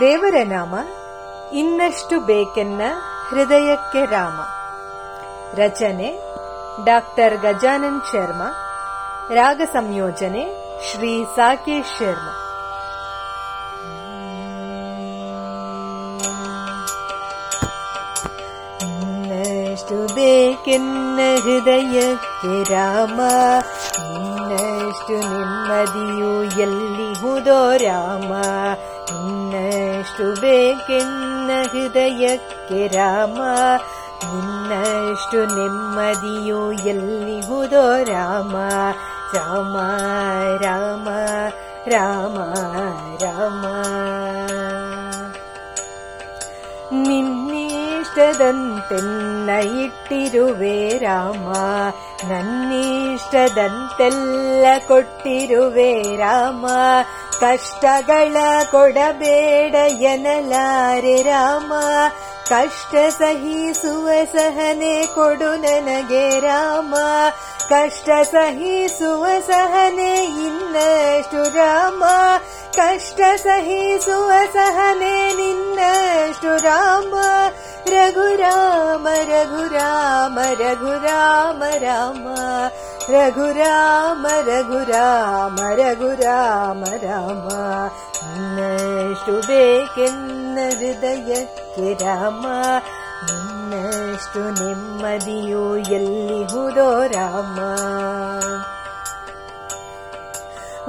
ದೇವರ ನಾಮ, ಇನ್ನಷ್ಟು ಬೇಕೆನ್ನ ಹೃದಯಕ್ಕೆ ರಾಮ. ರಚನೆ, ಡಾಕ್ಟರ್ ಗಜಾನನ್ ಶರ್ಮಾ. ರಾಗ ಸಂಯೋಜನೆ, ಶ್ರೀ ಸಾಕೇಶ್ ಶರ್ಮಾ. ಇನ್ನಷ್ಟು ಬೇಕೆನ್ನ ಹೃದಯಕ್ಕೆ ರಾಮ, ಇನ್ನಷ್ಟು ನೆಮ್ಮದಿಯು ಎಲ್ಲಿಹುದೋ ರಾಮ ನಿನ್ನಷ್ಟು ಬೇಕೆನ್ನ ಹೃದಯಕ್ಕೆ ರಾಮ ನಿನ್ನಷ್ಟು ನೆಮ್ಮದಿಯು ಎಲ್ಲಿಹುದೋ ರಾಮ ರಾಮ ರಾಮ ರಾಮ ರಾಮ. ನಿನ್ನಿಷ್ಟದಂತೆನ್ನ ಇಟ್ಟಿರುವೆ ರಾಮ. ನನ್ನಿಷ್ಟದಂತೆಲ್ಲ ಕೊಟ್ಟಿರುವೆ ರಾಮ. ಕಷ್ಟಗಳ ಕೊಡಬೇಡ ಎನಲಾರೆ ರಾಮ. ಕಷ್ಟ ಸಹಿಸುವ ಸಹನೆ ಕೊಡು ನನಗೆ ರಾಮ. ಕಷ್ಟ ಸಹಿಸುವ ಸಹನೆ ಇನ್ನಷ್ಟು ರಾಮ. ಕಷ್ಟ ಸಹಿಸುವ ಸಹನೆ ನಿನ್ನಷ್ಟು ರಾಮ. രഘുരാമ രഘുരാമ രഘുരാമ രാമ. രഘുരാമ രഘുരാമ രഘുരാമ രാമ. നിന്നേക്കുന്ന ഹൃദയക്കി രാമ. നിന്നു നിമ്മതിയോ എല്ലി ഗുരോ രാമ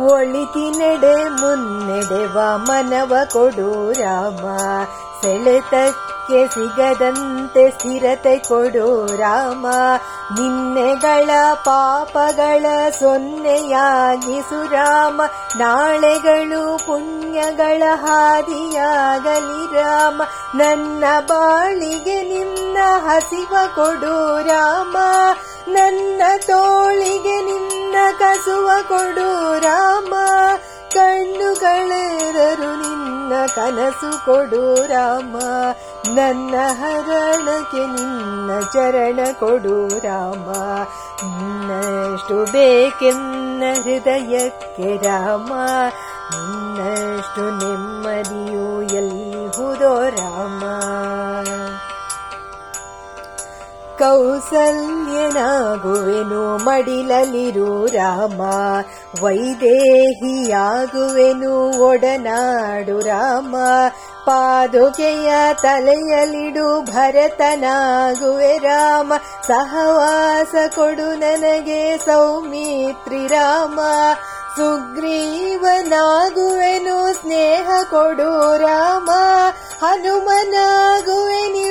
ഒളിത്തിനെ മുന്നെടവ മനവ കൊടു രാമ. സെളത്ത ಸೆಳೆತಕ್ಕೆ ಸಿಗದಂತೆ ಸ್ಥಿರತೆ ಕೊಡು ರಾಮ. ನಿನ್ನೆಗಳ ಪಾಪಗಳ ಸೊನ್ನೆಯಾಗಿಸು ರಾಮ. ನಾಳೆಗಳು ಪುಣ್ಯಗಳ ಹಾದಿಯಾಗಲಿ ರಾಮ. ನನ್ನ ಬಾಳಿಗೆ ನಿನ್ನ ಹಸಿವ ಕೊಡು ರಾಮ. ನನ್ನ ತೋಳಿಗೆ ನಿನ್ನ ಕಸುವ ಕೊಡು ರಾಮ. ಕಣ್ಣುಗಳೆರರು ನಿನ್ನ ಕನಸು ಕೊಡು ರಾಮ. ನನ್ನ ಹರಣಕ್ಕೆ ನಿನ್ನ ಚರಣ ಕೊಡು ರಾಮ. ನಿನ್ನಷ್ಟು ಬೇಕೆನ್ನ ಹೃದಯಕ್ಕೆ ರಾಮ. ನಿನ್ನಷ್ಟು ನೆಮ್ಮದಿಯು ಎಲ್ಲಿಹುದೋ ರಾಮ. ಕೌಸಲ್ಯನಾಗುವೆನು ಮಡಿಲಲಿರು ರಾಮ. ವೈದೇಹಿಯಾಗುವೆನು, ಒಡನಾಡು ರಾಮ. ಪಾದುಕೆಯ ತಲೆಯಲಿಡು ಭರತನಾಗುವೆ ರಾಮ. ಸಹವಾಸ ಕೊಡು ನನಗೆ ಸೌಮಿತ್ರಿ ರಾಮ. ಸುಗ್ರೀವನಾಗುವೆನು, ಸ್ನೇಹ ಕೊಡು ರಾಮ. ಹನುಮನಾಗುವೆ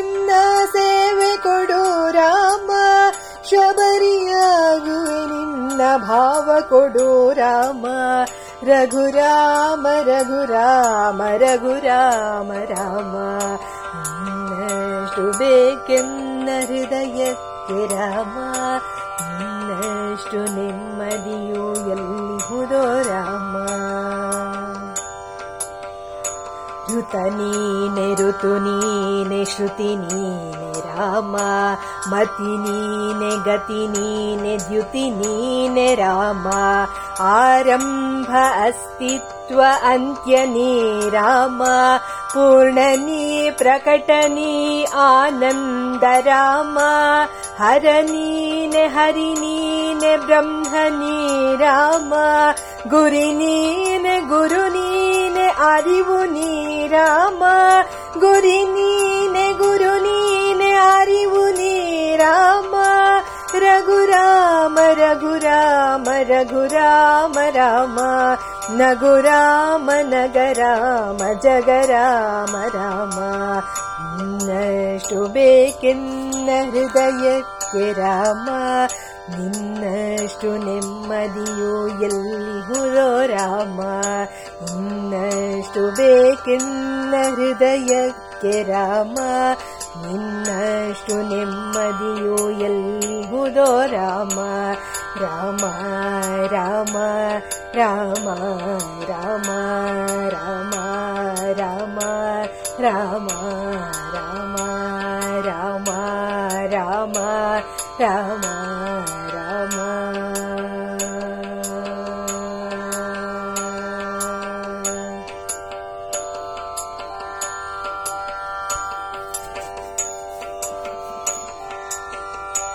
भाव कोडो राम। रघुराम रघुराम रघुराम रामु। बेके न हृदय रामष्टु नेम्मूयुरो ರಾಮ द्युतनीने ऋतुनीने श्रुतिनीने राम मतिनीने गतिनीने द्युतिनीने राम। आरम्भ अस्तित्व अन्त्यनी राम। पूर्णनी प्रकटनी आनन्द राम। हरणेन हरिणीन ब्रह्मनी राम। गुरिणीन गुरुनीन अरिवुनी राम गुरिनी ने गुरुनी ने आरिवुनी राम रघु राम रघु राम। रघु राम राम नघु राम। नग राम जग राम। राम नि हृदय के राम। निष्मदो यल् गुरो राम नि ಬೇಕೆನ್ನ ಹೃದಯಕ್ಕೆ ರಾಮ ನಿನ್ನಷ್ಟು ನೆಮ್ಮದಿಯು ಎಲ್ಲಿಹುದೋ ರಾಮ ರಾಮ ರಾಮ ರಾಮ ರಾಮ ರಾಮ ರಾಮ ರಾಮ ರಾಮ ರಾಮ ರಾಮ ರಾಮ